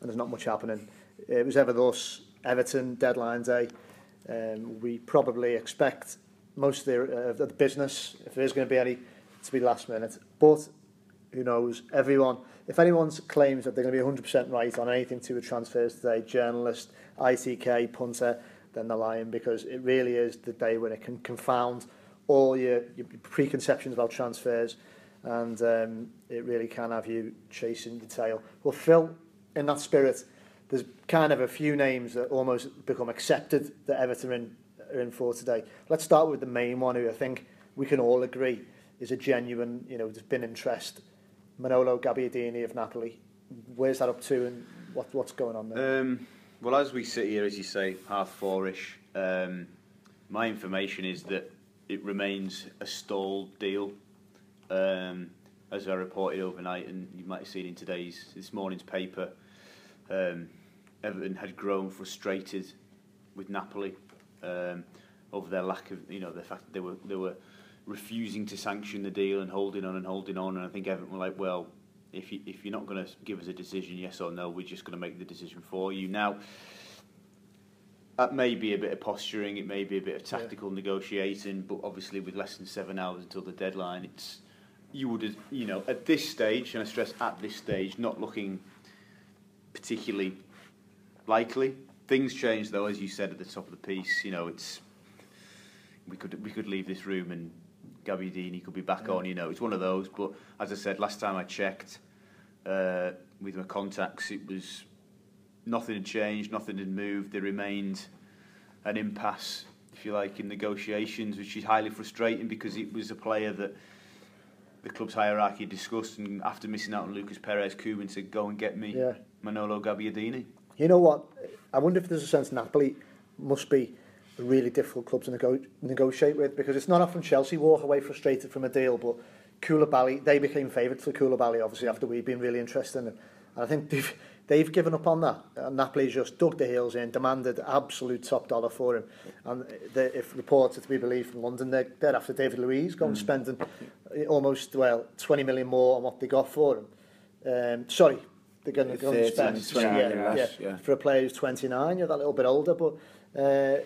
there's not much happening. it was ever thus Everton deadline day. Eh? Um, we probably expect most of the, uh, the business, if there's going to be any, to be last minute. But who knows? Everyone, if anyone claims that they're going to be 100% right on anything to a transfers today, journalist, ITK, punter, then they're lying because it really is the day when it can confound all your, your preconceptions about transfers and um, it really can have you chasing the tail. Well, Phil, in that spirit, there's kind of a few names that almost become accepted that Everton are in, are in for today. Let's start with the main one, who I think we can all agree is a genuine, you know, there's been interest. Manolo Gabbiadini of Napoli. Where's that up to, and what, what's going on there? Um, well, as we sit here, as you say, half four-ish. Um, my information is that it remains a stalled deal, um, as I reported overnight, and you might have seen in today's this morning's paper. Um, Everton had grown frustrated with Napoli um, over their lack of, you know, the fact that they were they were refusing to sanction the deal and holding on and holding on. And I think Everton were like, well, if you, if you're not going to give us a decision, yes or no, we're just going to make the decision for you. Now, that may be a bit of posturing, it may be a bit of tactical yeah. negotiating, but obviously with less than seven hours until the deadline, it's you would you know at this stage, and I stress at this stage, not looking particularly likely. Things change though, as you said at the top of the piece. You know, it's we could we could leave this room and Gabby Dean he could be back yeah. on. You know, it's one of those. But as I said last time, I checked uh, with my contacts. It was nothing had changed, nothing had moved. There remained an impasse, if you like, in negotiations, which is highly frustrating because it was a player that the club's hierarchy discussed, and after missing out on Lucas Perez, Cuban said, "Go and get me yeah. Manolo Gabbiadini." you know what? I wonder if there's a sense Napoli must be a really difficult club to nego negotiate with because it's not often Chelsea walk away frustrated from a deal, but Koulibaly, they became favourites for Koulibaly, obviously, after we've been really interested in him. And I think they've, they've given up on that. And uh, Napoli just dug the heels in, demanded absolute top dollar for him. And the, if reports are to be believed from London, they're, they're after David Luiz, going mm. spending uh, almost, well, 20 million more on what they got for him. Um, sorry, they're going to go and spend yeah, yeah, yeah. for a player who's 29. You're that little bit older, but uh,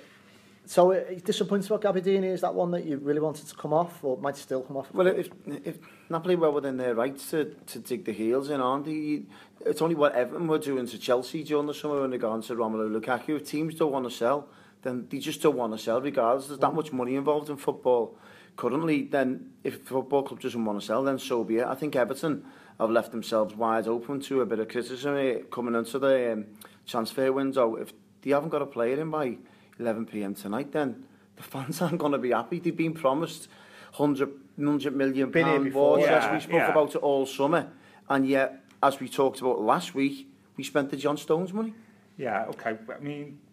so are uh, you disappointed about Gabardini? Is that one that you really wanted to come off, or might still come off? Well, if, if Napoli were within their rights to, to dig the heels in, aren't they? It's only what Everton were doing to Chelsea during the summer when they got into Romelu Lukaku. If teams don't want to sell, then they just don't want to sell, regardless. There's that much money involved in football currently. Then if a football club doesn't want to sell, then so be it. I think Everton have left themselves wide open to a bit of criticism eh, coming into the um, transfer window. If they haven't got a player in by 11 pm tonight, then the fans aren't going to be happy. They've been promised 100, 100 million Been here pound before, yeah, we spoke yeah. about it all summer, and yet, as we talked about last week, we spent the John Stones money. Yeah, okay. I mean,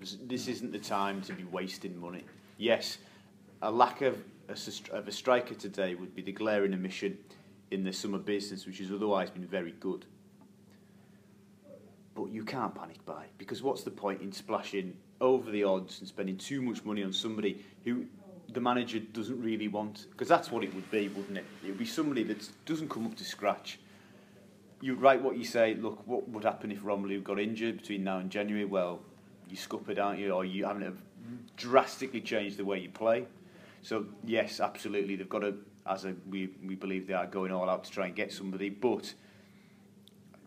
This, this isn't the time to be wasting money. Yes, a lack of a, of a striker today would be the glaring omission in the summer business, which has otherwise been very good. But you can't panic buy because what's the point in splashing over the odds and spending too much money on somebody who the manager doesn't really want because that's what it would be, wouldn't it? It would be somebody that doesn't come up to scratch. You write what you say. Look, what would happen if Romelu got injured between now and January? Well, you scuppered, aren't you? Or you haven't drastically changed the way you play. So yes, absolutely, they've got to. As a, we we believe they are going all out to try and get somebody, but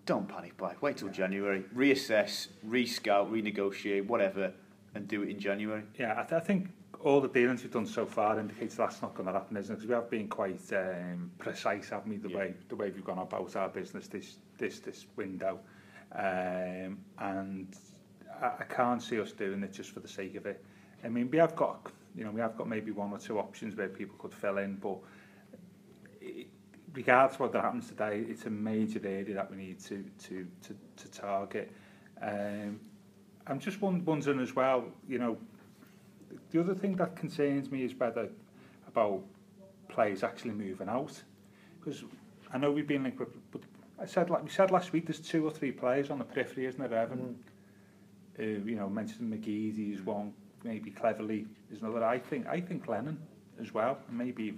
don't panic buy. Wait till yeah. January. Reassess, rescout, renegotiate, whatever, and do it in January. Yeah, I, th- I think all the dealings we've done so far indicates that's not going to happen, isn't it? Because we have been quite um, precise, haven't we, the, yeah. way, the way we've gone about our business this, this, this window. Um, and I, I can't see us doing it just for the sake of it. I mean, we have got, you know, we have got maybe one or two options where people could fill in, but it, regardless of what that happens today, it's a major area that we need to, to, to, to target. Um, I'm just wondering as well, you know, The other thing that concerns me is whether about players actually moving out because I know we've been linked with, but I said like we said last week there's two or three players on the periphery isn't there Evan mm. uh, you know mentioned McGeezy is one maybe cleverly is another I think I think Lennon as well maybe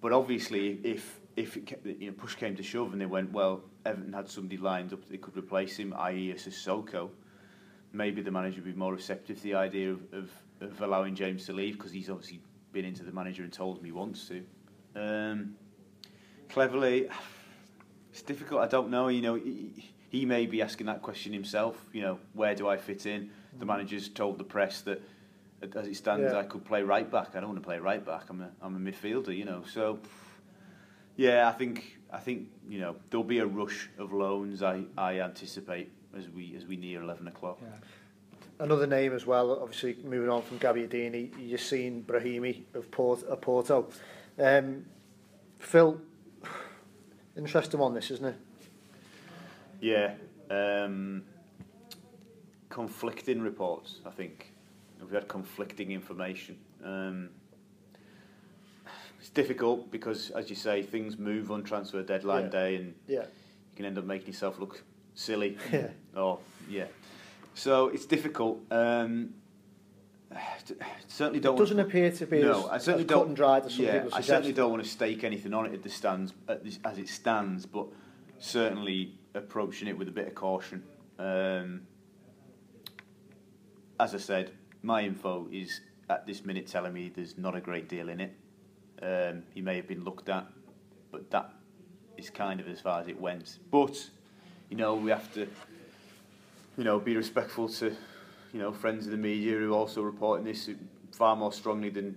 But obviously, if if it, you know, push came to shove and they went, well, Everton had somebody lined up that they could replace him, i.e., a Sissoko, maybe the manager would be more receptive to the idea of, of, of allowing James to leave because he's obviously been into the manager and told him he wants to. Um, cleverly, it's difficult. I don't know. You know, he, he may be asking that question himself. You know, where do I fit in? The manager's told the press that as it stands, yeah. I could play right back. I don't want to play right back. I'm a I'm a midfielder, you know. So yeah, I think I think you know there'll be a rush of loans. I I anticipate as we as we near eleven o'clock. Yeah. Another name as well, obviously moving on from Gabbiadini, Yassine Brahimi of of Porto. Um, Phil, Interesting one, this, isn't it? Yeah. Um, conflicting reports, I think. We've had conflicting information. Um, it's difficult because, as you say, things move on transfer deadline yeah. day and yeah. you can end up making yourself look silly. Yeah. Or, yeah. So it's difficult. Um, certainly don't. It doesn't appear to be. No, as, I certainly don't. Cut and dried as some yeah, I certainly don't want to stake anything on it at the stands as it stands, but certainly approaching it with a bit of caution. Um, as I said, my info is at this minute telling me there's not a great deal in it. Um, he may have been looked at, but that is kind of as far as it went. But you know, we have to, you know, be respectful to you know, friends of the media who are also reporting this far more strongly than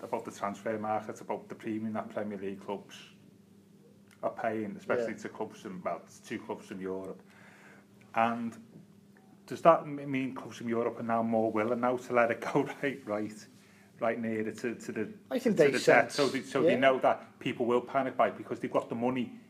about the transfer market, about the premium that Premier League clubs are paying, especially yeah. to clubs from, well, two clubs from Europe. And does that mean clubs from Europe are now more willing now to let it go right, right, right near to, to the, I think to they the sense. debt? So, they, so yeah. they know that people will panic by because they've got the money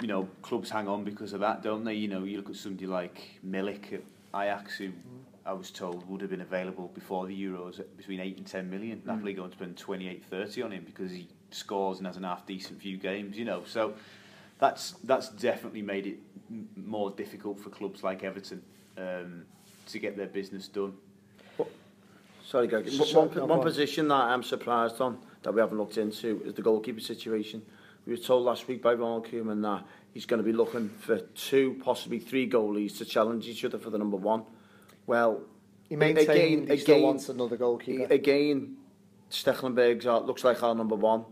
you know, clubs hang on because of that, don't they? You know, you look at somebody like Milik at Ajax, who I was told, would have been available before the Euros between 8 and 10 million. Mm. Napoli going to spend 28, 30 on him because he scores and has an half decent few games, you know. So that's that's definitely made it more difficult for clubs like Everton um, to get their business done. sorry, Greg. So, one, one, one position that I'm surprised on that we haven't looked into is the goalkeeper situation. We were told last week by Ronald Koeman that he's going to be looking for two, possibly three goalies to challenge each other for the number one. Well, he maintained again, he still again, wants another goalkeeper. Again, Stecklenberg's out, looks like our number one.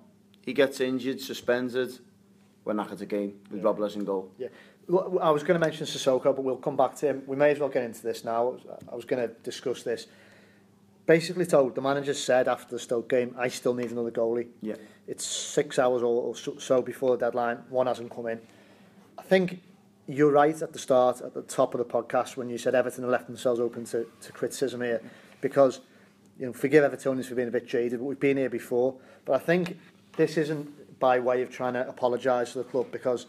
He gets injured, suspended. We're knackered again with yeah. Rob in goal. Yeah. I was going to mention Sissoko, but we'll come back to him. We may as well get into this now. I was going to discuss this. Basically told, the manager said after the Stoke game, I still need another goalie. Yeah. It's six hours or so before the deadline. One hasn't come in. I think you're right at the start, at the top of the podcast, when you said Everton have left themselves open to, to criticism here, because you know, forgive Evertonians for being a bit jaded, but we've been here before. But I think this isn't by way of trying to apologise to the club because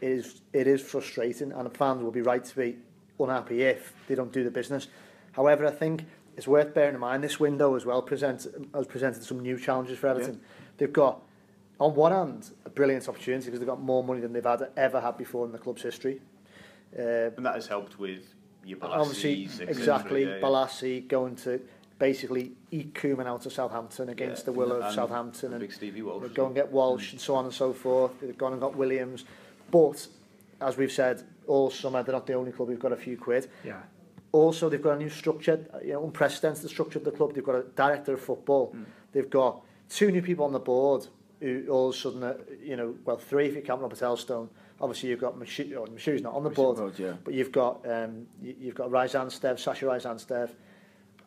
it is it is frustrating, and the fans will be right to be unhappy if they don't do the business. However, I think it's worth bearing in mind this window as well presents has presented some new challenges for Everton. Yeah. They've got on one hand, a brilliant opportunity because they've got more money than they've had ever had before in the club's history. Uh, and that has helped with your Balassi, obviously, exactly. Yeah, yeah. Balassi going to basically eat Koeman out of Southampton against yeah, the will and, of and Southampton and, and Walsh, go and get Walsh mm. and so on and so forth. They've gone and got Williams, but as we've said all summer, they're not the only club who've got a few quid. Yeah. Also, they've got a new structure, you know, unprecedented structure of the club. They've got a director of football. Mm. They've got two new people on the board who all of a sudden, are, uh, you know, well, three if you count Robert Elstone. Obviously, you've got Mishu, or Mishu's not on the board, board yeah. but you've got um, you've got Ryzanstev, Sasha Ryzanstev,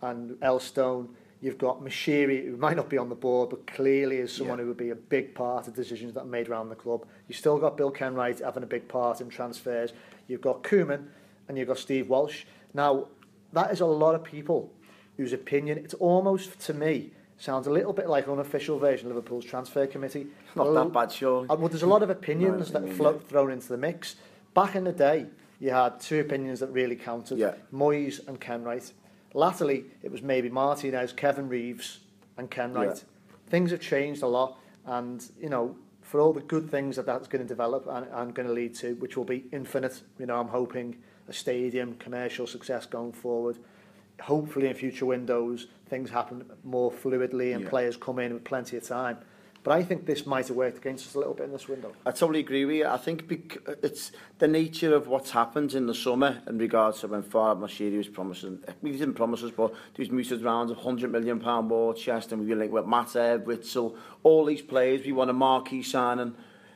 and Elstone. You've got Mashiri, who might not be on the board, but clearly is someone yeah. who would be a big part of decisions that are made around the club. You've still got Bill Kenwright having a big part in transfers. You've got Kuman and you've got Steve Walsh. Now, that is a lot of people whose opinion, it's almost, to me, sounds a little bit like an unofficial version of Liverpool's transfer committee. Not well, that bad, sure. Uh, well, there's a lot of opinions no, that float thrown into the mix. Back in the day, you had two opinions that really counted: yeah. Moyes and Ken Wright. Latterly, it was maybe Martinez, Kevin Reeves, and Ken Wright. Yeah. Things have changed a lot, and you know, for all the good things that that's going to develop and, and going to lead to, which will be infinite. You know, I'm hoping a stadium, commercial success going forward hopefully in future windows things happen more fluidly and yeah. players come in with plenty of time. But I think this might have worked against us a little bit in this window. I totally agree with you. I think it's the nature of what's happened in the summer in regards to when Farhad Mashiri was promising, he didn't promise us, but he was muted rounds of £100 million more chest and we were linked with Mata, Witzel, all these players. We want a marquee signing.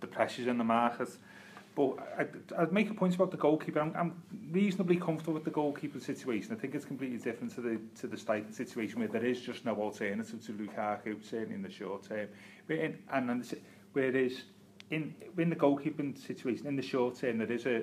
the pressures in the market. But I, I'd make a point about the goalkeeper. I'm, I'm reasonably comfortable with the goalkeeper situation. I think it's completely different to the to the striker situation where there is just no alternative to Lukaku, certainly in the short term. But in, and, and whereas in in the goalkeeping situation in the short term there is a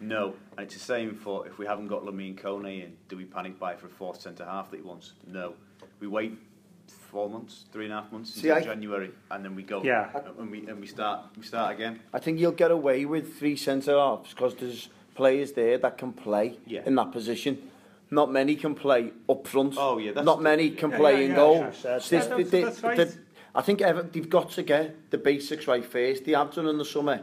No. And it's the same for if we haven't got Lamine Kone in, do we panic by for a fourth centre half that he wants? No. We wait four months, three and a half months See, into I- January, and then we go. Yeah. And we and we start we start again. I think you'll get away with three centre halves because there's players there that can play Yeah. in that position. Not many can play up front. Oh, yeah, that's Not the- many can yeah, play yeah, in yeah, goal. sure, sure. It's That's- that's right. I think Ever- they've got to get the basics right first. They have done in the summer,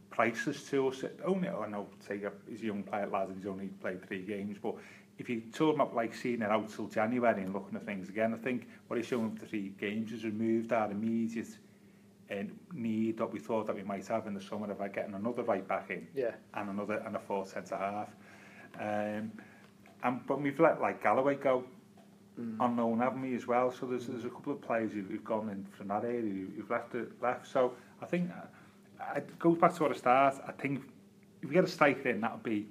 priceless to us. Only, I know Tiger is a young player, lad, and he's only played three games, but if you tour him up like seeing it out till January and looking at things again, I think what he's shown to three games has removed our immediate uh, need that we thought that we might have in the summer of getting another right back in yeah. and another and a fourth centre half. Um, and but we've let like Galloway go mm. on loan, haven't we as well? So there's mm. there's a couple of players who've gone in from that area who've left it, left. So I think. Uh, it goes back to what I start. I think if we get a striker in, would be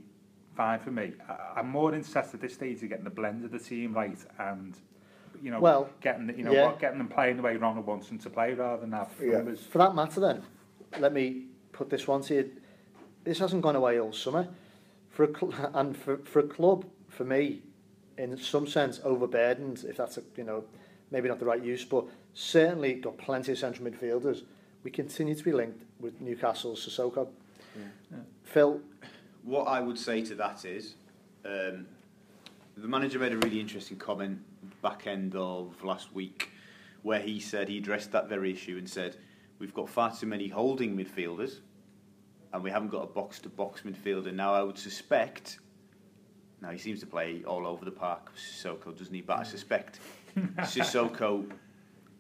fine for me. I, I'm more interested at this stage in getting the blend of the team right and you know, well, getting the, you know yeah. what, getting them playing the way Ronald wants them to play rather than have yeah. For that matter, then, let me put this one to you. This hasn't gone away all summer, for a cl- and for, for a club, for me, in some sense, overburdened. If that's a, you know, maybe not the right use, but certainly got plenty of central midfielders. we continue to be linked with Newcastle's Sissoko. Yeah. Yeah. Phil? What I would say to that is um, the manager made a really interesting comment back end of last week where he said he addressed that very issue and said, We've got far too many holding midfielders and we haven't got a box to box midfielder. Now, I would suspect, now he seems to play all over the park, Sissoko, doesn't he? But I suspect Sissoko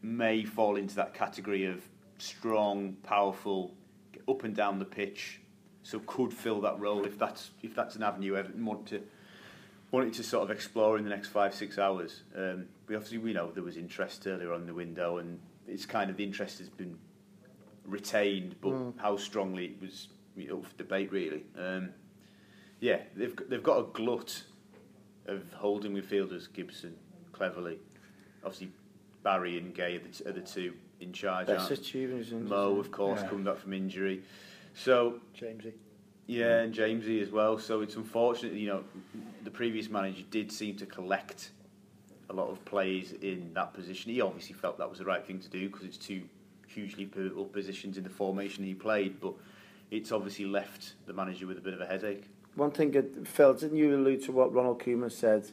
may fall into that category of strong, powerful, up and down the pitch, so could fill that role if that's if that's an avenue Everton want to wanted to sort of explore in the next five six hours. Um, we obviously we know there was interest earlier on in the window, and it's kind of the interest has been retained, but mm. how strongly it was you know, debate really. Um, yeah, they've they've got a glut of holding midfielders, Gibson, cleverly, obviously Barry and Gay are the, are the two in charge. Mo, of course, yeah. coming back from injury. So Jamesy. Yeah, and Jamesy as well. So it's unfortunate, you know, the previous manager did seem to collect a lot of players in that position. He obviously felt that was the right thing to do because it's two hugely pivotal positions in the formation he played, but it's obviously left the manager with a bit of a headache. One thing, Phil, didn't you allude to what Ronald Koeman said?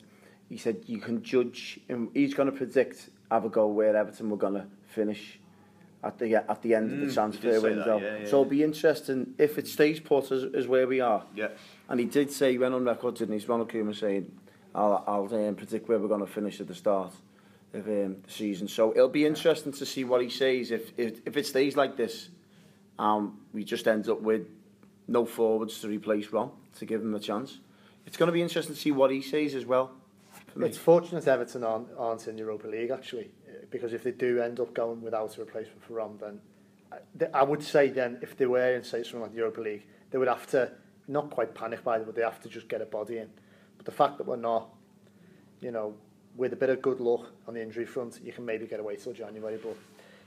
He said you can judge, and he's going to predict have a go where Everton were going to finish at the at the end mm, of the mm, transfer window. yeah, yeah, so it'll be interesting if it stays put as, as where we are. Yeah. And he did say he went on record, didn't he? Ronald Koeman saying, "I'll I'll um, predict where we're going to finish at the start of um, the season." So it'll be interesting to see what he says if if, if it stays like this, um, we just end up with no forwards to replace Ron to give him a chance. It's going to be interesting to see what he says as well. It's fortunate Everton aren't, aren't in Europa League actually because if they do end up going without a replacement for Rom, then I, uh, I would say then if they were in, say, something like the Europa League, they would have to not quite panic by them, but they have to just get a body in. But the fact that we're not, you know, with a bit of good luck on the injury front, you can maybe get away till January. But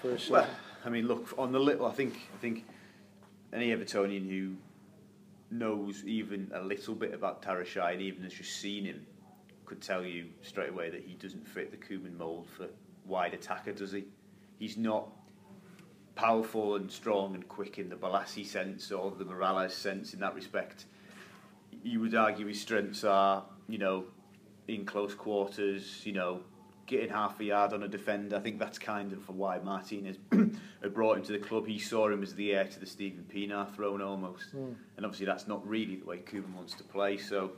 for a season. Well, I mean, look on the little. I think I think any Evertonian who knows even a little bit about Tarashai and even has just seen him could tell you straight away that he doesn't fit the Cumin mould for wide attacker, does he? He's not powerful and strong and quick in the Balassi sense or the Morales sense in that respect. You would argue his strengths are, you know, in close quarters, you know, getting half a yard on a defender. I think that's kind of why Martinez had brought him to the club. He saw him as the heir to the Stephen Pienaar throne almost. Mm. And obviously that's not really the way Cuban wants to play. So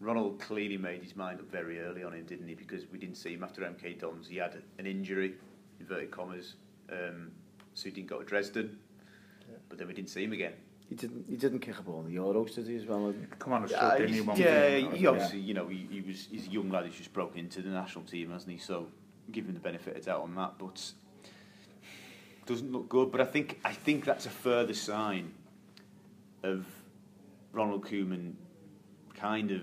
Ronald clearly made his mind up very early on him, didn't he? Because we didn't see him after MK Dons. He had an injury, inverted commas, um, so he didn't go to Dresden. Yeah. But then we didn't see him again. He didn't. He didn't kick a ball in the Euros, did he? As well, come on, yeah, uh, he, yeah, he obviously, yeah. you know, he, he was. He's a young lad who's just broken into the national team, hasn't he? So give him the benefit of doubt on that. But doesn't look good. But I think I think that's a further sign of Ronald Koeman kind of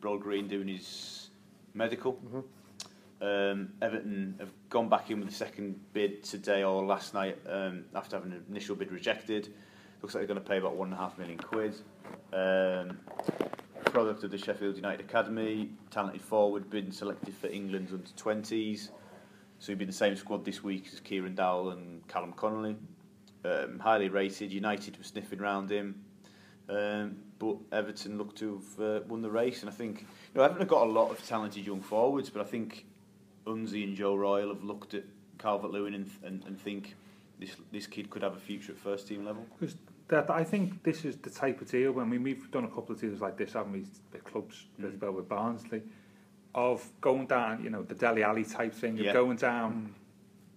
Broad Green doing his medical. Mm-hmm. Um, Everton have gone back in with a second bid today or last night um, after having an initial bid rejected. Looks like they're going to pay about one and a half million quid. Um, product of the Sheffield United Academy, talented forward, been selected for England's under 20s. So he'd be the same squad this week as Kieran Dowell and Callum Connolly. Um, highly rated, United were sniffing around him. Um, but Everton looked to have uh, won the race, and I think you know Everton have got a lot of talented young forwards, but I think Unzi and Joe Royal have looked at Calvert Lewin and, and, and think this this kid could have a future at first team level? Because that I think this is the type of deal. I mean, we've done a couple of deals like this, haven't we? The clubs mm. mm. with Barnsley, of going down, you know, the Delhi Alley type thing, yeah. of going down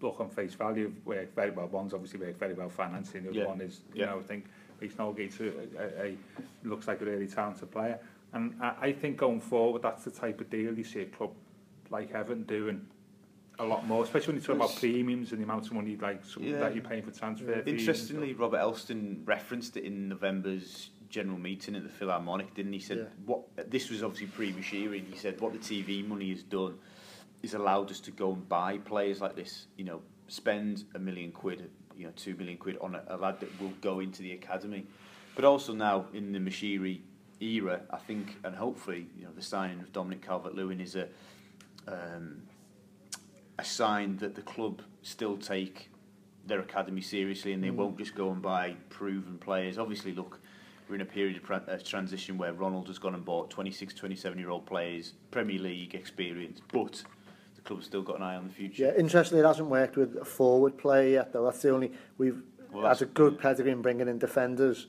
look on face value worked very well one's obviously worked very well financing the other yeah. one is you yeah. know I think Reece Nolgate a, a, a, looks like a really talented player And I, I think going forward, that's the type of deal you see a club like Everton doing a lot more, especially when you talk about premiums and the amount of money like yeah. that you're paying for transfer. Yeah. Interestingly, Robert Elston referenced it in November's general meeting at the Philharmonic, didn't he? Said yeah. what this was obviously pre year, and he said what the TV money has done is allowed us to go and buy players like this. You know, spend a million quid, you know, two million quid on a, a lad that will go into the academy, but also now in the Mashiri era, I think, and hopefully, you know, the signing of Dominic Calvert-Lewin is a um, a sign that the club still take their academy seriously and they mm. won't just go and buy proven players. Obviously, look, we're in a period of uh, transition where Ronald has gone and bought 26, 27 year old players, Premier League experience, but the club's still got an eye on the future. Yeah, interestingly, it hasn't worked with a forward player yet, though. That's the only. We've well, had a good pedigree in bringing in defenders.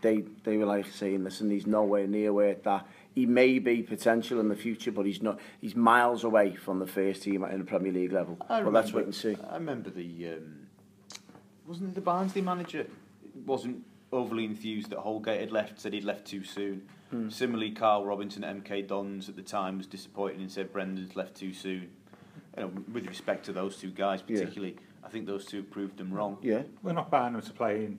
they, they were like saying, listen, he's nowhere near where that he may be potential in the future, but he's not. He's miles away from the first team in the Premier League level. I but remember, wait and see. I remember the um, wasn't the Barnsley manager wasn't overly enthused that Holgate had left. Said he'd left too soon. Hmm. Similarly, Carl Robinson at MK Dons at the time was disappointed and said Brendan's left too soon. You know, with respect to those two guys particularly, yeah. I think those two proved them wrong. Yeah, we're not buying them to play in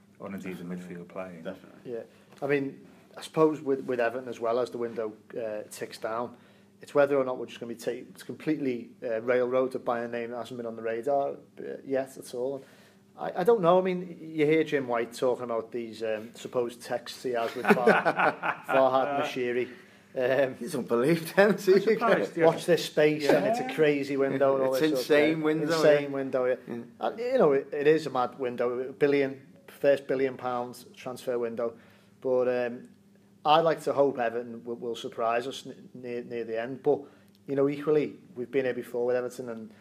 On indeed the midfield playing. Definitely. Yeah, I mean, I suppose with with Everton as well as the window uh, ticks down, it's whether or not we're just going to be take, it's completely uh, railroaded by a name that hasn't been on the radar uh, yet at all. I, I don't know. I mean, you hear Jim White talking about these um, supposed texts he has with Far, Farhad Mashiri. Um, you not believe them, Watch this space, yeah. and it's a crazy window. And all it's this insane window. Insane yeah. window. Yeah. Uh, you know, it, it is a mad window. A billion first billion pounds transfer window. But um, I'd like to hope Everton will, will surprise us near, near the end. But, you know, equally, we've been here before with Everton and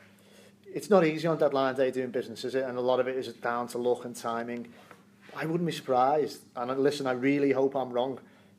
it's not easy on deadline day doing business, is it? And a lot of it is down to luck and timing. I wouldn't be surprised. And uh, listen, I really hope I'm wrong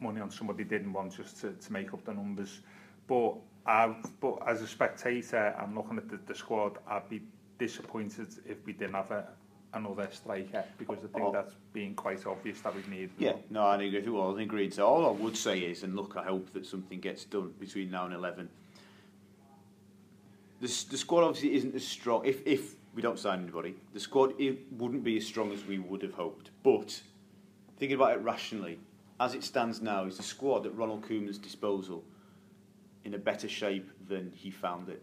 money on somebody they didn't want just to, to make up the numbers. But, I, but as a spectator, I'm looking at the, the squad, I'd be disappointed if we didn't have a, another striker because I think oh. that's being quite obvious that we need. Yeah, no, I agree. Well, I agree. So all I would say is, and look, I hope that something gets done between now and eleven. The, the squad obviously isn't as strong. If if we don't sign anybody, the squad it wouldn't be as strong as we would have hoped. But thinking about it rationally, as it stands now, is the squad at Ronald Koeman's disposal in a better shape than he found it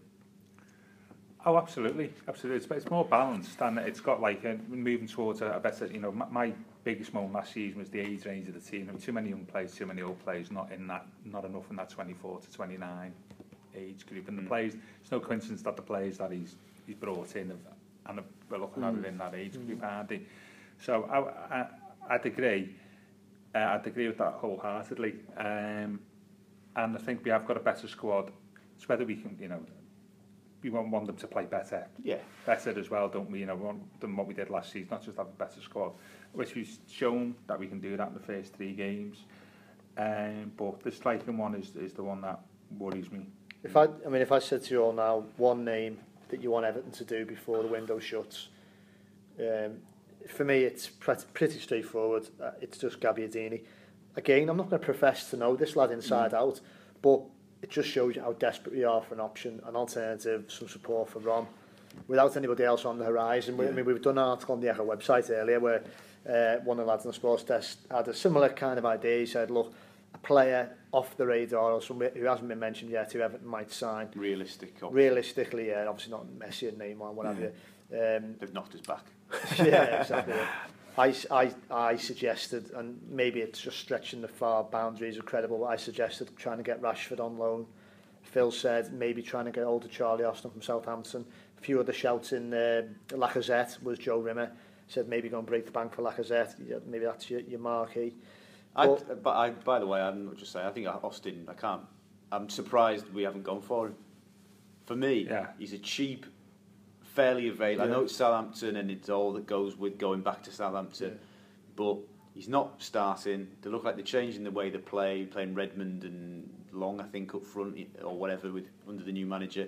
Oh, absolutely, absolutely. It's, it's more balanced and it's got like a, moving towards a, a better. You know, my, my biggest moment last season was the age range of the team. There were too many young players, too many old players, not in that, not enough in that 24 to 29 age group. And mm. the players, it's no coincidence that the players that he's he's brought in have, and have, we're looking mm. at in that age group, mm. aren't they? So I, I, I'd agree. Uh, I'd agree with that wholeheartedly. Um, and I think we have got a better squad. It's whether we can, you know, we want, want them to play better. Yeah. Better as well, don't we? You know, we want them what we did last season, not just have a better squad, which we've shown that we can do that in the first three games. Um, but the striking one is, is the one that worries me. If I, I mean, if I said to you all now one name that you want Everton to do before the window shuts, um, for me it's pretty, pretty straightforward. Uh, it's just Gabbiadini. Again, I'm not going to profess to know this lad inside mm. out, but it just shows you how desperate we are for an option, an alternative, some support for Rom, without anybody else on the horizon. We, yeah. I mean, we've done an article on the Echo website earlier where uh, one of the lads on the sports desk had a similar kind of idea. He said, look, a player off the radar or somebody who hasn't been mentioned yet who Everton might sign. Realistic option. Realistically, yeah, obviously not Messi and Neymar, what yeah. have you. Um, They've knocked us back. yeah, exactly. I, I, I suggested, and maybe it's just stretching the far boundaries of credible, I suggested trying to get Rashford on loan. Phil said maybe trying to get older Charlie Austin from Southampton. A few other shouts in uh, Lacazette was Joe Rimmer. Said maybe go and break the bank for Lacazette. Maybe that's your, your marquee. but, but I, by the way, I I'm just say, I think Austin, I can't. I'm surprised we haven't gone for him. For me, yeah. he's a cheap fairly available. Yeah. I know it's Southampton and it's all that goes with going back to Southampton, yeah. but he's not starting. They look like they're changing the way they play, playing Redmond and Long, I think, up front or whatever with under the new manager.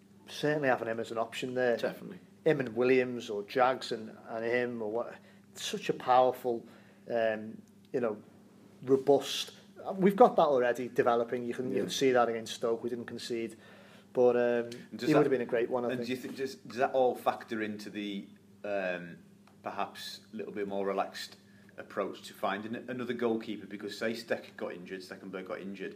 certainly having him as an option there. Definitely. Him and Williams or Jags and, and him or what, such a powerful, um, you know, robust. We've got that already developing. You can, yeah. you can see that against Stoke. We didn't concede. But um, he that, would have been a great one, I and think. Do you think does, does that all factor into the um, perhaps a little bit more relaxed approach to finding another goalkeeper? Because say Steck got injured, Steckenberg got injured,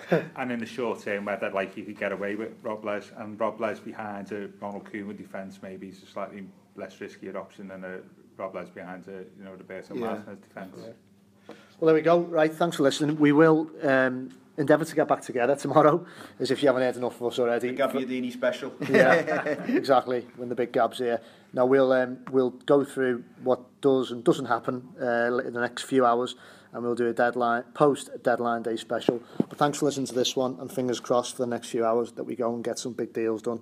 down and in the short term, whether like he could get away with Rob Les and Rob Les behind a Ronald Koeman defence maybe is a slightly less riskier option than a Rob Les behind a, you know, Roberto yeah. Martinez defence. Yeah. Well, there we go. Right, thanks for listening. We will... Um, endeavour to get back together tomorrow, as if you haven't heard enough of us already. The Gabbiadini special. yeah, exactly. When the big Gab's here. Now we'll um, we'll go through what does and doesn't happen uh, in the next few hours, and we'll do a deadline post deadline day special. But thanks for listening to this one, and fingers crossed for the next few hours that we go and get some big deals done.